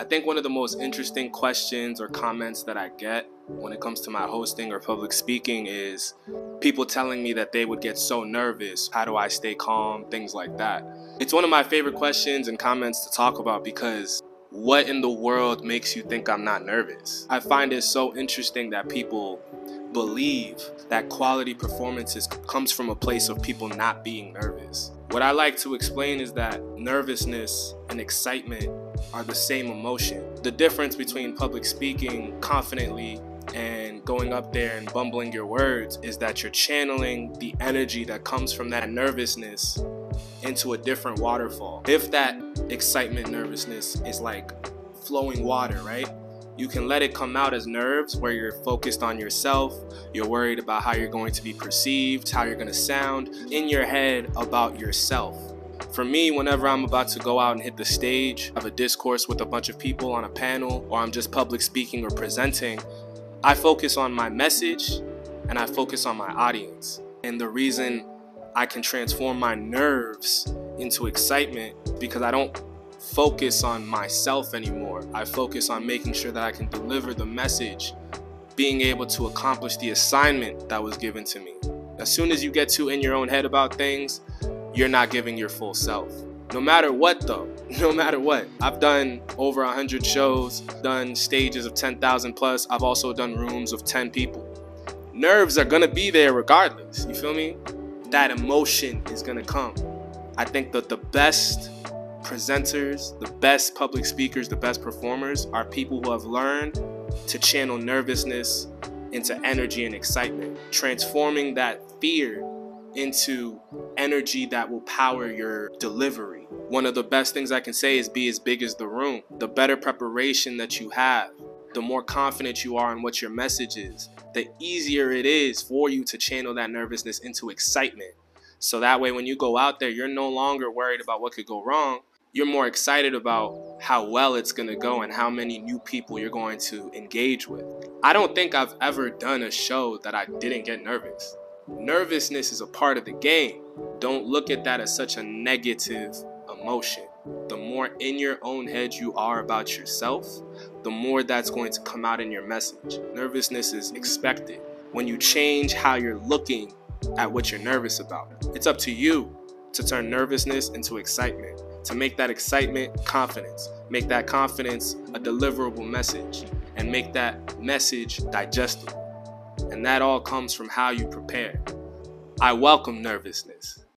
I think one of the most interesting questions or comments that I get when it comes to my hosting or public speaking is people telling me that they would get so nervous. How do I stay calm? Things like that. It's one of my favorite questions and comments to talk about because what in the world makes you think I'm not nervous? I find it so interesting that people believe that quality performances comes from a place of people not being nervous. What I like to explain is that nervousness and excitement are the same emotion. The difference between public speaking confidently and going up there and bumbling your words is that you're channeling the energy that comes from that nervousness into a different waterfall. If that excitement, nervousness is like flowing water, right? You can let it come out as nerves where you're focused on yourself, you're worried about how you're going to be perceived, how you're going to sound in your head about yourself. For me, whenever I'm about to go out and hit the stage, have a discourse with a bunch of people on a panel, or I'm just public speaking or presenting, I focus on my message and I focus on my audience. And the reason I can transform my nerves into excitement because I don't focus on myself anymore. I focus on making sure that I can deliver the message, being able to accomplish the assignment that was given to me. As soon as you get too in your own head about things, you're not giving your full self. No matter what, though, no matter what. I've done over 100 shows, done stages of 10,000 plus. I've also done rooms of 10 people. Nerves are gonna be there regardless. You feel me? That emotion is gonna come. I think that the best presenters, the best public speakers, the best performers are people who have learned to channel nervousness into energy and excitement, transforming that fear into energy that will power your delivery. One of the best things I can say is be as big as the room. The better preparation that you have, the more confident you are in what your message is, the easier it is for you to channel that nervousness into excitement. So that way, when you go out there, you're no longer worried about what could go wrong. You're more excited about how well it's going to go and how many new people you're going to engage with. I don't think I've ever done a show that I didn't get nervous. Nervousness is a part of the game. Don't look at that as such a negative emotion. The more in your own head you are about yourself, the more that's going to come out in your message. Nervousness is expected. When you change how you're looking at what you're nervous about, it's up to you to turn nervousness into excitement, to make that excitement confidence, make that confidence a deliverable message, and make that message digestible. And that all comes from how you prepare. I welcome nervousness.